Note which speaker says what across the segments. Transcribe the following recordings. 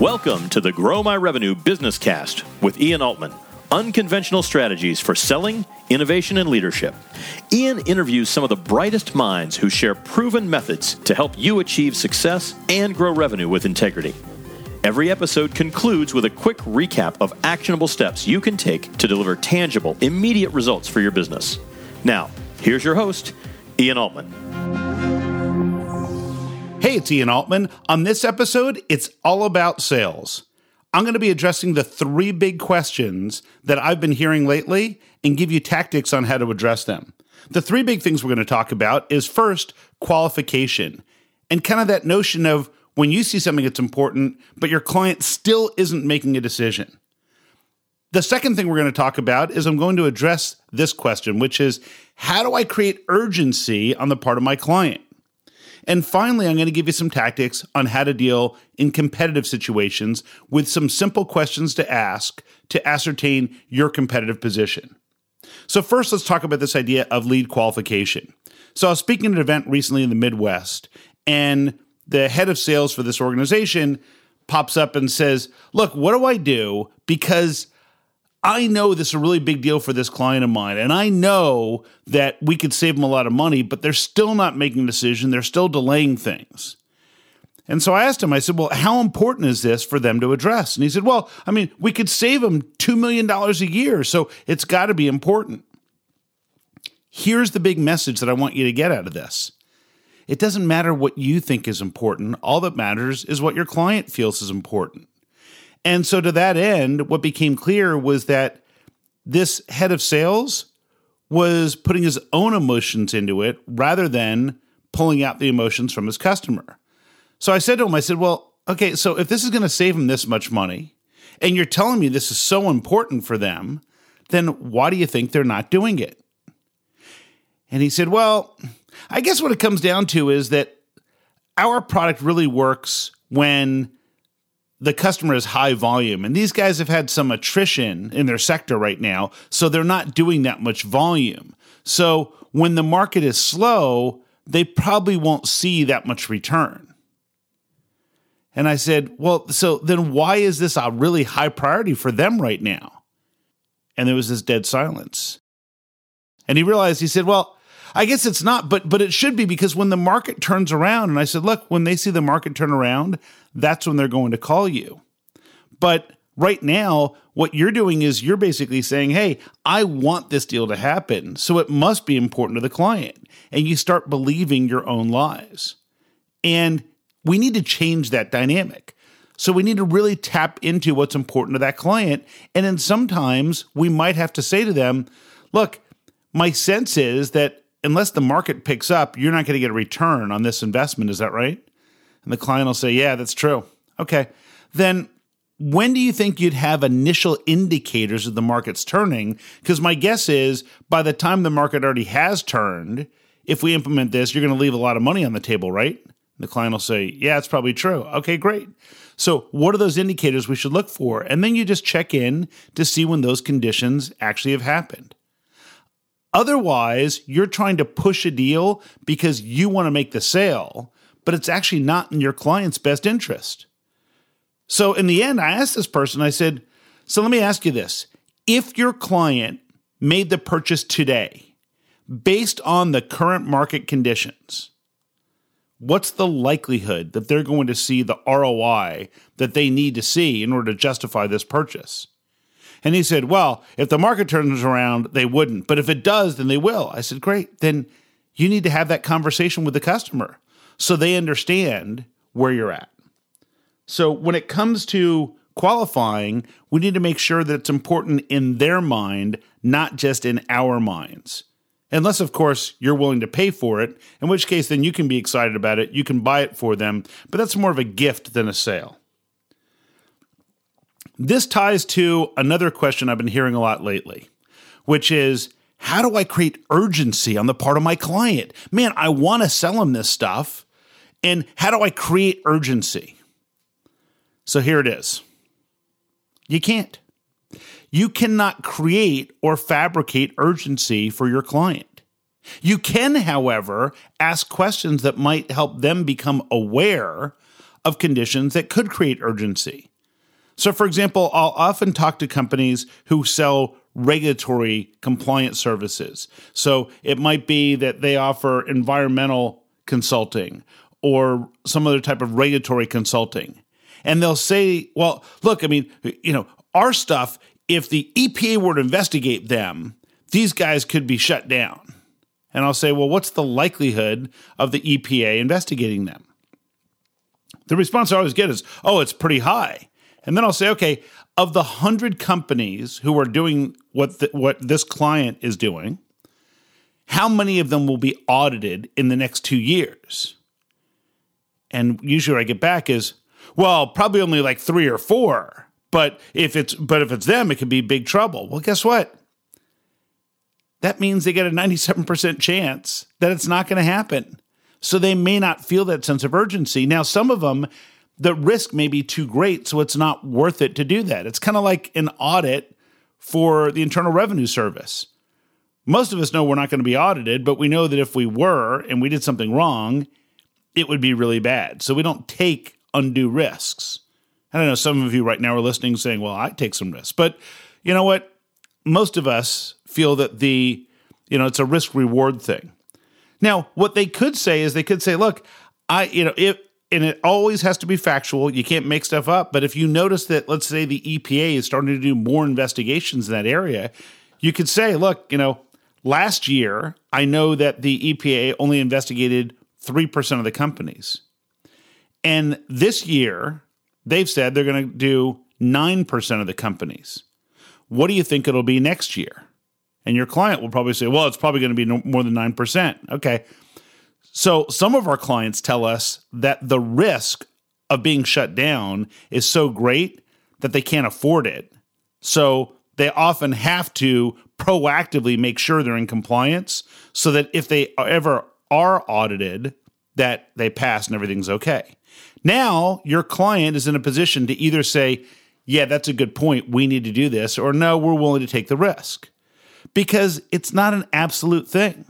Speaker 1: Welcome to the Grow My Revenue Business Cast with Ian Altman. Unconventional strategies for selling, innovation, and leadership. Ian interviews some of the brightest minds who share proven methods to help you achieve success and grow revenue with integrity. Every episode concludes with a quick recap of actionable steps you can take to deliver tangible, immediate results for your business. Now, here's your host, Ian Altman.
Speaker 2: Hey, it's Ian Altman. On this episode, it's all about sales. I'm going to be addressing the three big questions that I've been hearing lately and give you tactics on how to address them. The three big things we're going to talk about is first, qualification, and kind of that notion of when you see something that's important, but your client still isn't making a decision. The second thing we're going to talk about is I'm going to address this question, which is how do I create urgency on the part of my client? And finally, I'm going to give you some tactics on how to deal in competitive situations with some simple questions to ask to ascertain your competitive position. So, first, let's talk about this idea of lead qualification. So, I was speaking at an event recently in the Midwest, and the head of sales for this organization pops up and says, Look, what do I do? Because I know this is a really big deal for this client of mine, and I know that we could save them a lot of money, but they're still not making a decision. They're still delaying things. And so I asked him, I said, Well, how important is this for them to address? And he said, Well, I mean, we could save them $2 million a year, so it's got to be important. Here's the big message that I want you to get out of this it doesn't matter what you think is important, all that matters is what your client feels is important. And so, to that end, what became clear was that this head of sales was putting his own emotions into it rather than pulling out the emotions from his customer. So I said to him, I said, Well, okay, so if this is going to save him this much money, and you're telling me this is so important for them, then why do you think they're not doing it? And he said, Well, I guess what it comes down to is that our product really works when the customer is high volume. And these guys have had some attrition in their sector right now, so they're not doing that much volume. So when the market is slow, they probably won't see that much return. And I said, Well, so then why is this a really high priority for them right now? And there was this dead silence. And he realized, he said, Well, I guess it's not, but but it should be because when the market turns around, and I said, look, when they see the market turn around, that's when they're going to call you. But right now, what you're doing is you're basically saying, hey, I want this deal to happen, so it must be important to the client. And you start believing your own lies. And we need to change that dynamic. So we need to really tap into what's important to that client. And then sometimes we might have to say to them, look, my sense is that unless the market picks up, you're not going to get a return on this investment. Is that right? And the client will say, Yeah, that's true. Okay. Then when do you think you'd have initial indicators of the market's turning? Because my guess is by the time the market already has turned, if we implement this, you're going to leave a lot of money on the table, right? The client will say, Yeah, it's probably true. Okay, great. So, what are those indicators we should look for? And then you just check in to see when those conditions actually have happened. Otherwise, you're trying to push a deal because you want to make the sale, but it's actually not in your client's best interest. So, in the end, I asked this person, I said, So let me ask you this. If your client made the purchase today, based on the current market conditions, what's the likelihood that they're going to see the ROI that they need to see in order to justify this purchase? And he said, Well, if the market turns around, they wouldn't. But if it does, then they will. I said, Great. Then you need to have that conversation with the customer so they understand where you're at. So when it comes to qualifying, we need to make sure that it's important in their mind, not just in our minds. Unless, of course, you're willing to pay for it, in which case, then you can be excited about it. You can buy it for them, but that's more of a gift than a sale. This ties to another question I've been hearing a lot lately, which is how do I create urgency on the part of my client? Man, I want to sell them this stuff. And how do I create urgency? So here it is. You can't. You cannot create or fabricate urgency for your client. You can, however, ask questions that might help them become aware of conditions that could create urgency. So, for example, I'll often talk to companies who sell regulatory compliance services. So, it might be that they offer environmental consulting or some other type of regulatory consulting. And they'll say, well, look, I mean, you know, our stuff, if the EPA were to investigate them, these guys could be shut down. And I'll say, well, what's the likelihood of the EPA investigating them? The response I always get is, oh, it's pretty high. And then I'll say, okay, of the 100 companies who are doing what, the, what this client is doing, how many of them will be audited in the next two years? And usually what I get back is, well, probably only like three or four. But if it's but if it's them, it could be big trouble. Well, guess what? That means they get a 97% chance that it's not going to happen. So they may not feel that sense of urgency. Now, some of them, the risk may be too great, so it's not worth it to do that. It's kind of like an audit for the Internal Revenue Service. Most of us know we're not going to be audited, but we know that if we were and we did something wrong, it would be really bad. So we don't take undue risks. I don't know, some of you right now are listening saying, well, I take some risks. But you know what? Most of us feel that the, you know, it's a risk reward thing. Now, what they could say is they could say, look, I, you know, if, and it always has to be factual. You can't make stuff up. But if you notice that, let's say the EPA is starting to do more investigations in that area, you could say, look, you know, last year, I know that the EPA only investigated 3% of the companies. And this year, they've said they're going to do 9% of the companies. What do you think it'll be next year? And your client will probably say, well, it's probably going to be more than 9%. Okay. So some of our clients tell us that the risk of being shut down is so great that they can't afford it. So they often have to proactively make sure they're in compliance so that if they ever are audited, that they pass and everything's okay. Now your client is in a position to either say, yeah, that's a good point. We need to do this, or no, we're willing to take the risk because it's not an absolute thing.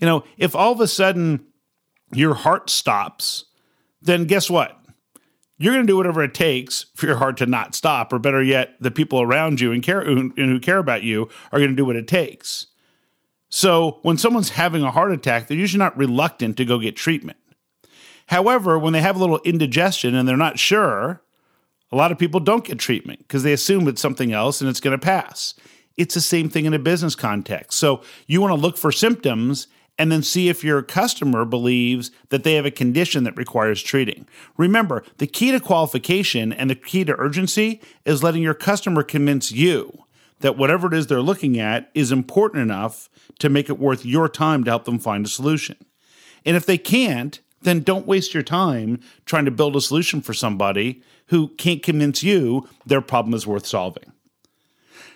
Speaker 2: You know, if all of a sudden your heart stops, then guess what? You're going to do whatever it takes for your heart to not stop, or better yet, the people around you and care and who care about you are going to do what it takes. So when someone's having a heart attack, they're usually not reluctant to go get treatment. However, when they have a little indigestion and they're not sure, a lot of people don't get treatment because they assume it's something else and it's going to pass. It's the same thing in a business context. So you want to look for symptoms and then see if your customer believes that they have a condition that requires treating. Remember, the key to qualification and the key to urgency is letting your customer convince you that whatever it is they're looking at is important enough to make it worth your time to help them find a solution. And if they can't, then don't waste your time trying to build a solution for somebody who can't convince you their problem is worth solving.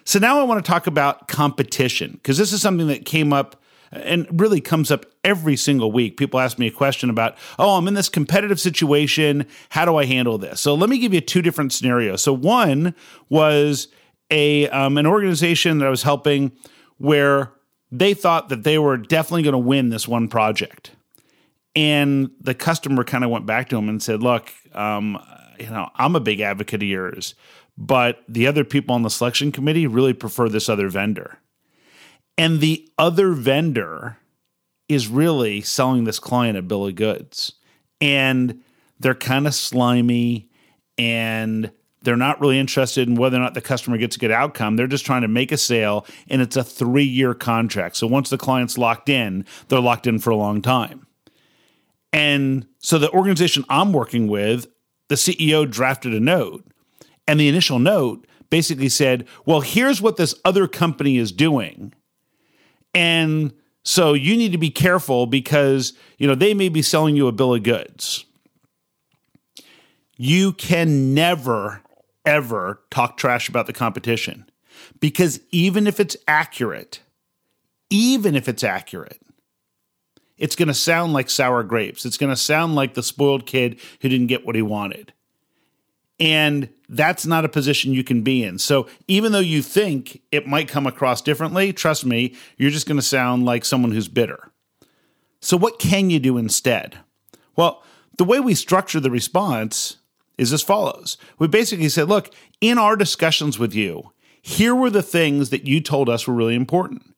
Speaker 2: So now I want to talk about competition because this is something that came up and really comes up every single week. People ask me a question about, oh, I'm in this competitive situation. How do I handle this? So let me give you two different scenarios. So one was a um, an organization that I was helping where they thought that they were definitely going to win this one project. And the customer kind of went back to him and said, Look, um, you know, I'm a big advocate of yours, but the other people on the selection committee really prefer this other vendor. And the other vendor is really selling this client a bill of goods. And they're kind of slimy and they're not really interested in whether or not the customer gets a good outcome. They're just trying to make a sale, and it's a three year contract. So once the client's locked in, they're locked in for a long time. And so the organization I'm working with, the CEO drafted a note, and the initial note basically said, Well, here's what this other company is doing. And so you need to be careful because, you know, they may be selling you a bill of goods. You can never, ever talk trash about the competition because even if it's accurate, even if it's accurate, it's going to sound like sour grapes. It's going to sound like the spoiled kid who didn't get what he wanted. And that's not a position you can be in. So even though you think it might come across differently, trust me, you're just going to sound like someone who's bitter. So, what can you do instead? Well, the way we structure the response is as follows. We basically said, look, in our discussions with you, here were the things that you told us were really important.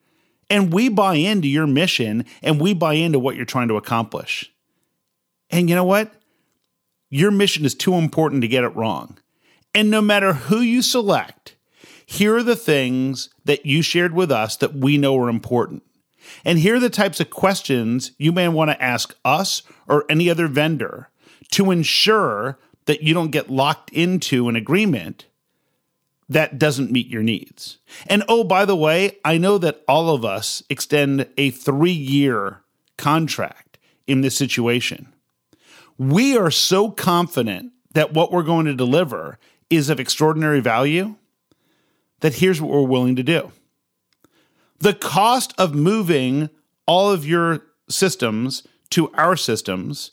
Speaker 2: And we buy into your mission and we buy into what you're trying to accomplish. And you know what? Your mission is too important to get it wrong. And no matter who you select, here are the things that you shared with us that we know are important. And here are the types of questions you may want to ask us or any other vendor to ensure that you don't get locked into an agreement that doesn't meet your needs. And oh, by the way, I know that all of us extend a three year contract in this situation. We are so confident that what we're going to deliver is of extraordinary value that here's what we're willing to do. The cost of moving all of your systems to our systems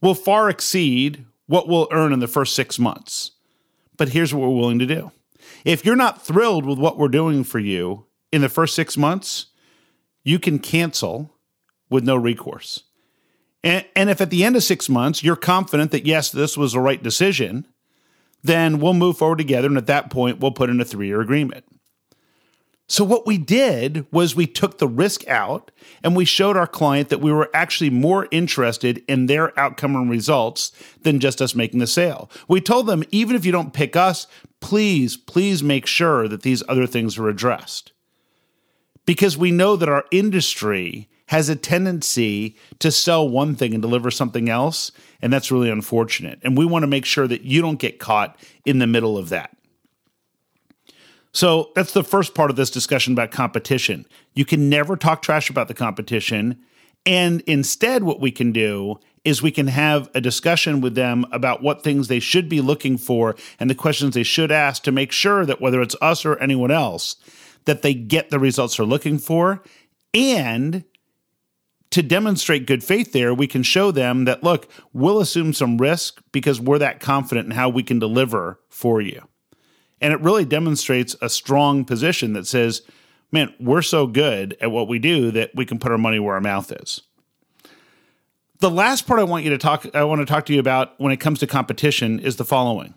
Speaker 2: will far exceed what we'll earn in the first six months. But here's what we're willing to do. If you're not thrilled with what we're doing for you in the first six months, you can cancel with no recourse. And, and if at the end of six months you're confident that, yes, this was the right decision, then we'll move forward together. And at that point, we'll put in a three year agreement. So, what we did was we took the risk out and we showed our client that we were actually more interested in their outcome and results than just us making the sale. We told them, even if you don't pick us, please, please make sure that these other things are addressed. Because we know that our industry has a tendency to sell one thing and deliver something else. And that's really unfortunate. And we want to make sure that you don't get caught in the middle of that. So that's the first part of this discussion about competition. You can never talk trash about the competition. And instead, what we can do is we can have a discussion with them about what things they should be looking for and the questions they should ask to make sure that whether it's us or anyone else, that they get the results they're looking for. And to demonstrate good faith there, we can show them that, look, we'll assume some risk because we're that confident in how we can deliver for you. And it really demonstrates a strong position that says, man, we're so good at what we do that we can put our money where our mouth is. The last part I want you to talk I want to talk to you about when it comes to competition is the following.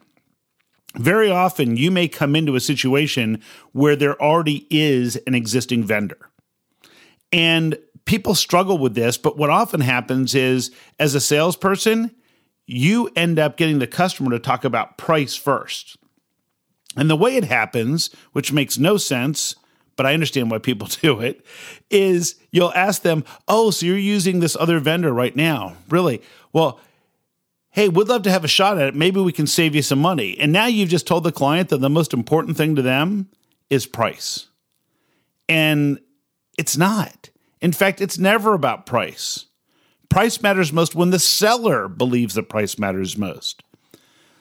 Speaker 2: Very often you may come into a situation where there already is an existing vendor. And people struggle with this, but what often happens is as a salesperson, you end up getting the customer to talk about price first. And the way it happens, which makes no sense, but I understand why people do it, is you'll ask them, Oh, so you're using this other vendor right now? Really? Well, hey, we'd love to have a shot at it. Maybe we can save you some money. And now you've just told the client that the most important thing to them is price. And it's not. In fact, it's never about price. Price matters most when the seller believes that price matters most.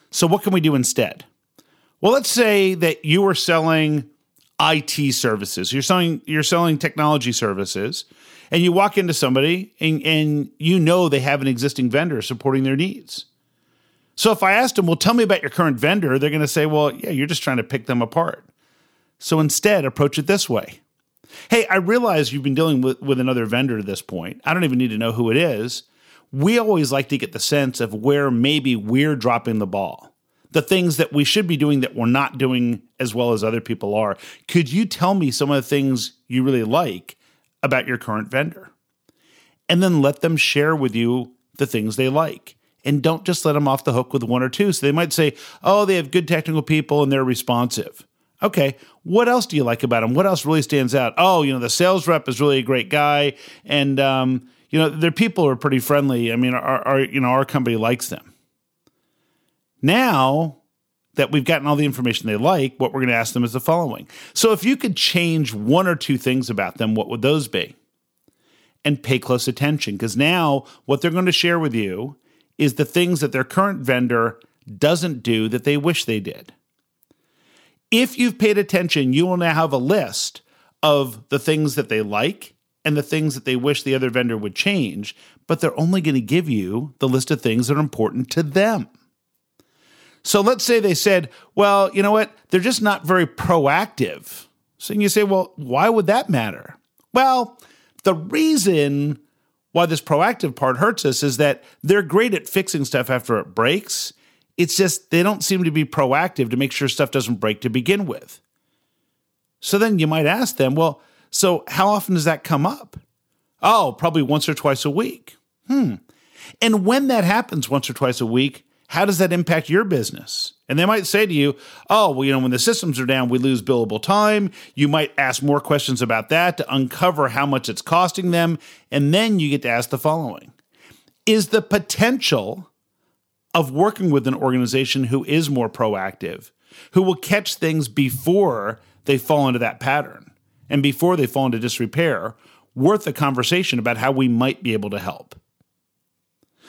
Speaker 2: So, what can we do instead? Well, let's say that you are selling IT services. You're selling you're selling technology services, and you walk into somebody and, and you know they have an existing vendor supporting their needs. So if I asked them, well, tell me about your current vendor, they're going to say, well, yeah, you're just trying to pick them apart. So instead, approach it this way. Hey, I realize you've been dealing with, with another vendor to this point. I don't even need to know who it is. We always like to get the sense of where maybe we're dropping the ball the things that we should be doing that we're not doing as well as other people are. Could you tell me some of the things you really like about your current vendor? And then let them share with you the things they like. And don't just let them off the hook with one or two. So they might say, oh, they have good technical people and they're responsive. Okay, what else do you like about them? What else really stands out? Oh, you know, the sales rep is really a great guy, and um, you know, their people are pretty friendly. I mean, our, our you know our company likes them. Now that we've gotten all the information they like, what we're going to ask them is the following. So, if you could change one or two things about them, what would those be? And pay close attention because now what they're going to share with you is the things that their current vendor doesn't do that they wish they did. If you've paid attention, you will now have a list of the things that they like and the things that they wish the other vendor would change, but they're only going to give you the list of things that are important to them. So let's say they said, well, you know what? They're just not very proactive. So you say, well, why would that matter? Well, the reason why this proactive part hurts us is that they're great at fixing stuff after it breaks. It's just they don't seem to be proactive to make sure stuff doesn't break to begin with. So then you might ask them, well, so how often does that come up? Oh, probably once or twice a week. Hmm. And when that happens once or twice a week, how does that impact your business? And they might say to you, oh, well, you know, when the systems are down, we lose billable time. You might ask more questions about that to uncover how much it's costing them. And then you get to ask the following Is the potential of working with an organization who is more proactive, who will catch things before they fall into that pattern and before they fall into disrepair, worth a conversation about how we might be able to help?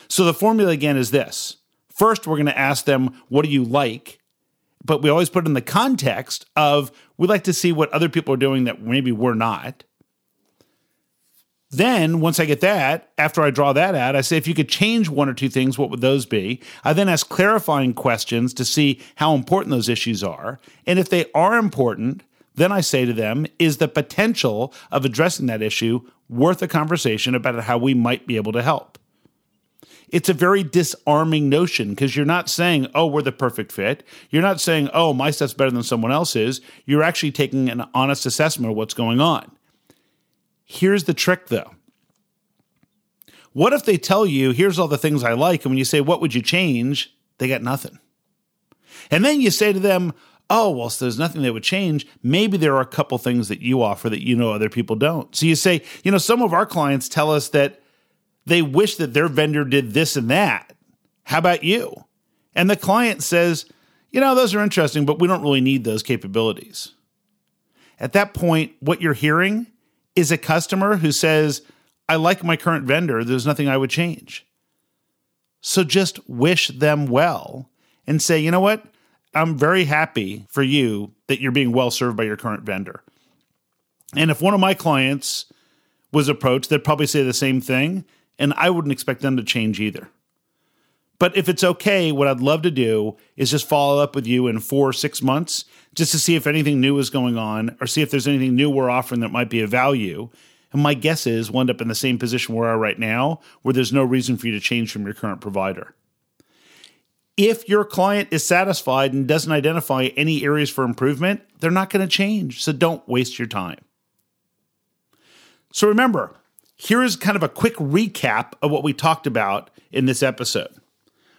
Speaker 2: So the formula again is this. First, we're going to ask them, what do you like? But we always put it in the context of we like to see what other people are doing that maybe we're not. Then, once I get that, after I draw that out, I say, if you could change one or two things, what would those be? I then ask clarifying questions to see how important those issues are. And if they are important, then I say to them, is the potential of addressing that issue worth a conversation about how we might be able to help? it's a very disarming notion because you're not saying, oh, we're the perfect fit. You're not saying, oh, my stuff's better than someone else's. You're actually taking an honest assessment of what's going on. Here's the trick, though. What if they tell you, here's all the things I like, and when you say, what would you change? They got nothing. And then you say to them, oh, well, so there's nothing they would change. Maybe there are a couple things that you offer that you know other people don't. So you say, you know, some of our clients tell us that they wish that their vendor did this and that. How about you? And the client says, you know, those are interesting, but we don't really need those capabilities. At that point, what you're hearing is a customer who says, I like my current vendor, there's nothing I would change. So just wish them well and say, you know what? I'm very happy for you that you're being well served by your current vendor. And if one of my clients was approached, they'd probably say the same thing and I wouldn't expect them to change either. But if it's okay, what I'd love to do is just follow up with you in four or six months just to see if anything new is going on or see if there's anything new we're offering that might be of value. And my guess is we'll end up in the same position we are at right now, where there's no reason for you to change from your current provider. If your client is satisfied and doesn't identify any areas for improvement, they're not going to change. So don't waste your time. So remember, here is kind of a quick recap of what we talked about in this episode.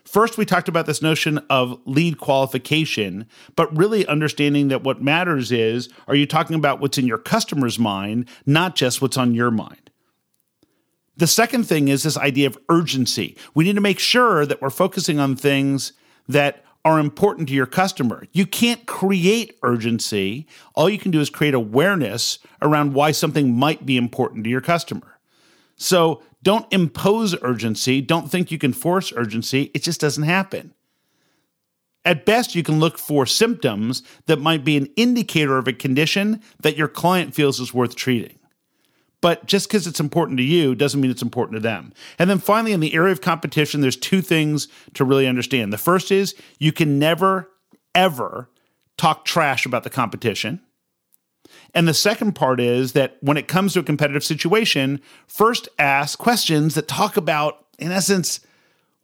Speaker 2: First, we talked about this notion of lead qualification, but really understanding that what matters is are you talking about what's in your customer's mind, not just what's on your mind? The second thing is this idea of urgency. We need to make sure that we're focusing on things that are important to your customer. You can't create urgency. All you can do is create awareness around why something might be important to your customer. So don't impose urgency. Don't think you can force urgency. It just doesn't happen. At best, you can look for symptoms that might be an indicator of a condition that your client feels is worth treating. But just because it's important to you doesn't mean it's important to them. And then finally, in the area of competition, there's two things to really understand. The first is you can never, ever talk trash about the competition. And the second part is that when it comes to a competitive situation, first ask questions that talk about, in essence,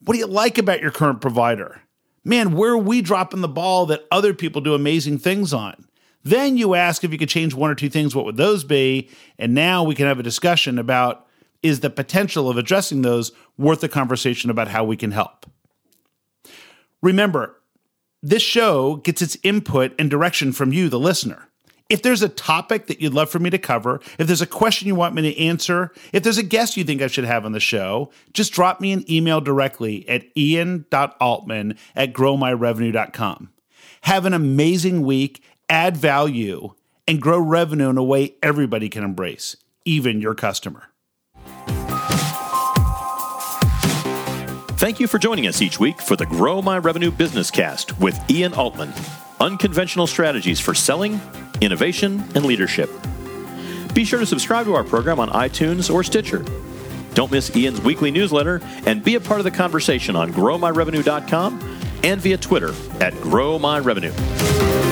Speaker 2: what do you like about your current provider? Man, where are we dropping the ball that other people do amazing things on? Then you ask if you could change one or two things, what would those be? And now we can have a discussion about is the potential of addressing those worth a conversation about how we can help? Remember, this show gets its input and direction from you, the listener. If there's a topic that you'd love for me to cover, if there's a question you want me to answer, if there's a guest you think I should have on the show, just drop me an email directly at ian.altman at growmyrevenue.com. Have an amazing week, add value, and grow revenue in a way everybody can embrace, even your customer.
Speaker 1: Thank you for joining us each week for the Grow My Revenue Business Cast with Ian Altman. Unconventional strategies for selling innovation, and leadership. Be sure to subscribe to our program on iTunes or Stitcher. Don't miss Ian's weekly newsletter and be a part of the conversation on growmyrevenue.com and via Twitter at growmyrevenue.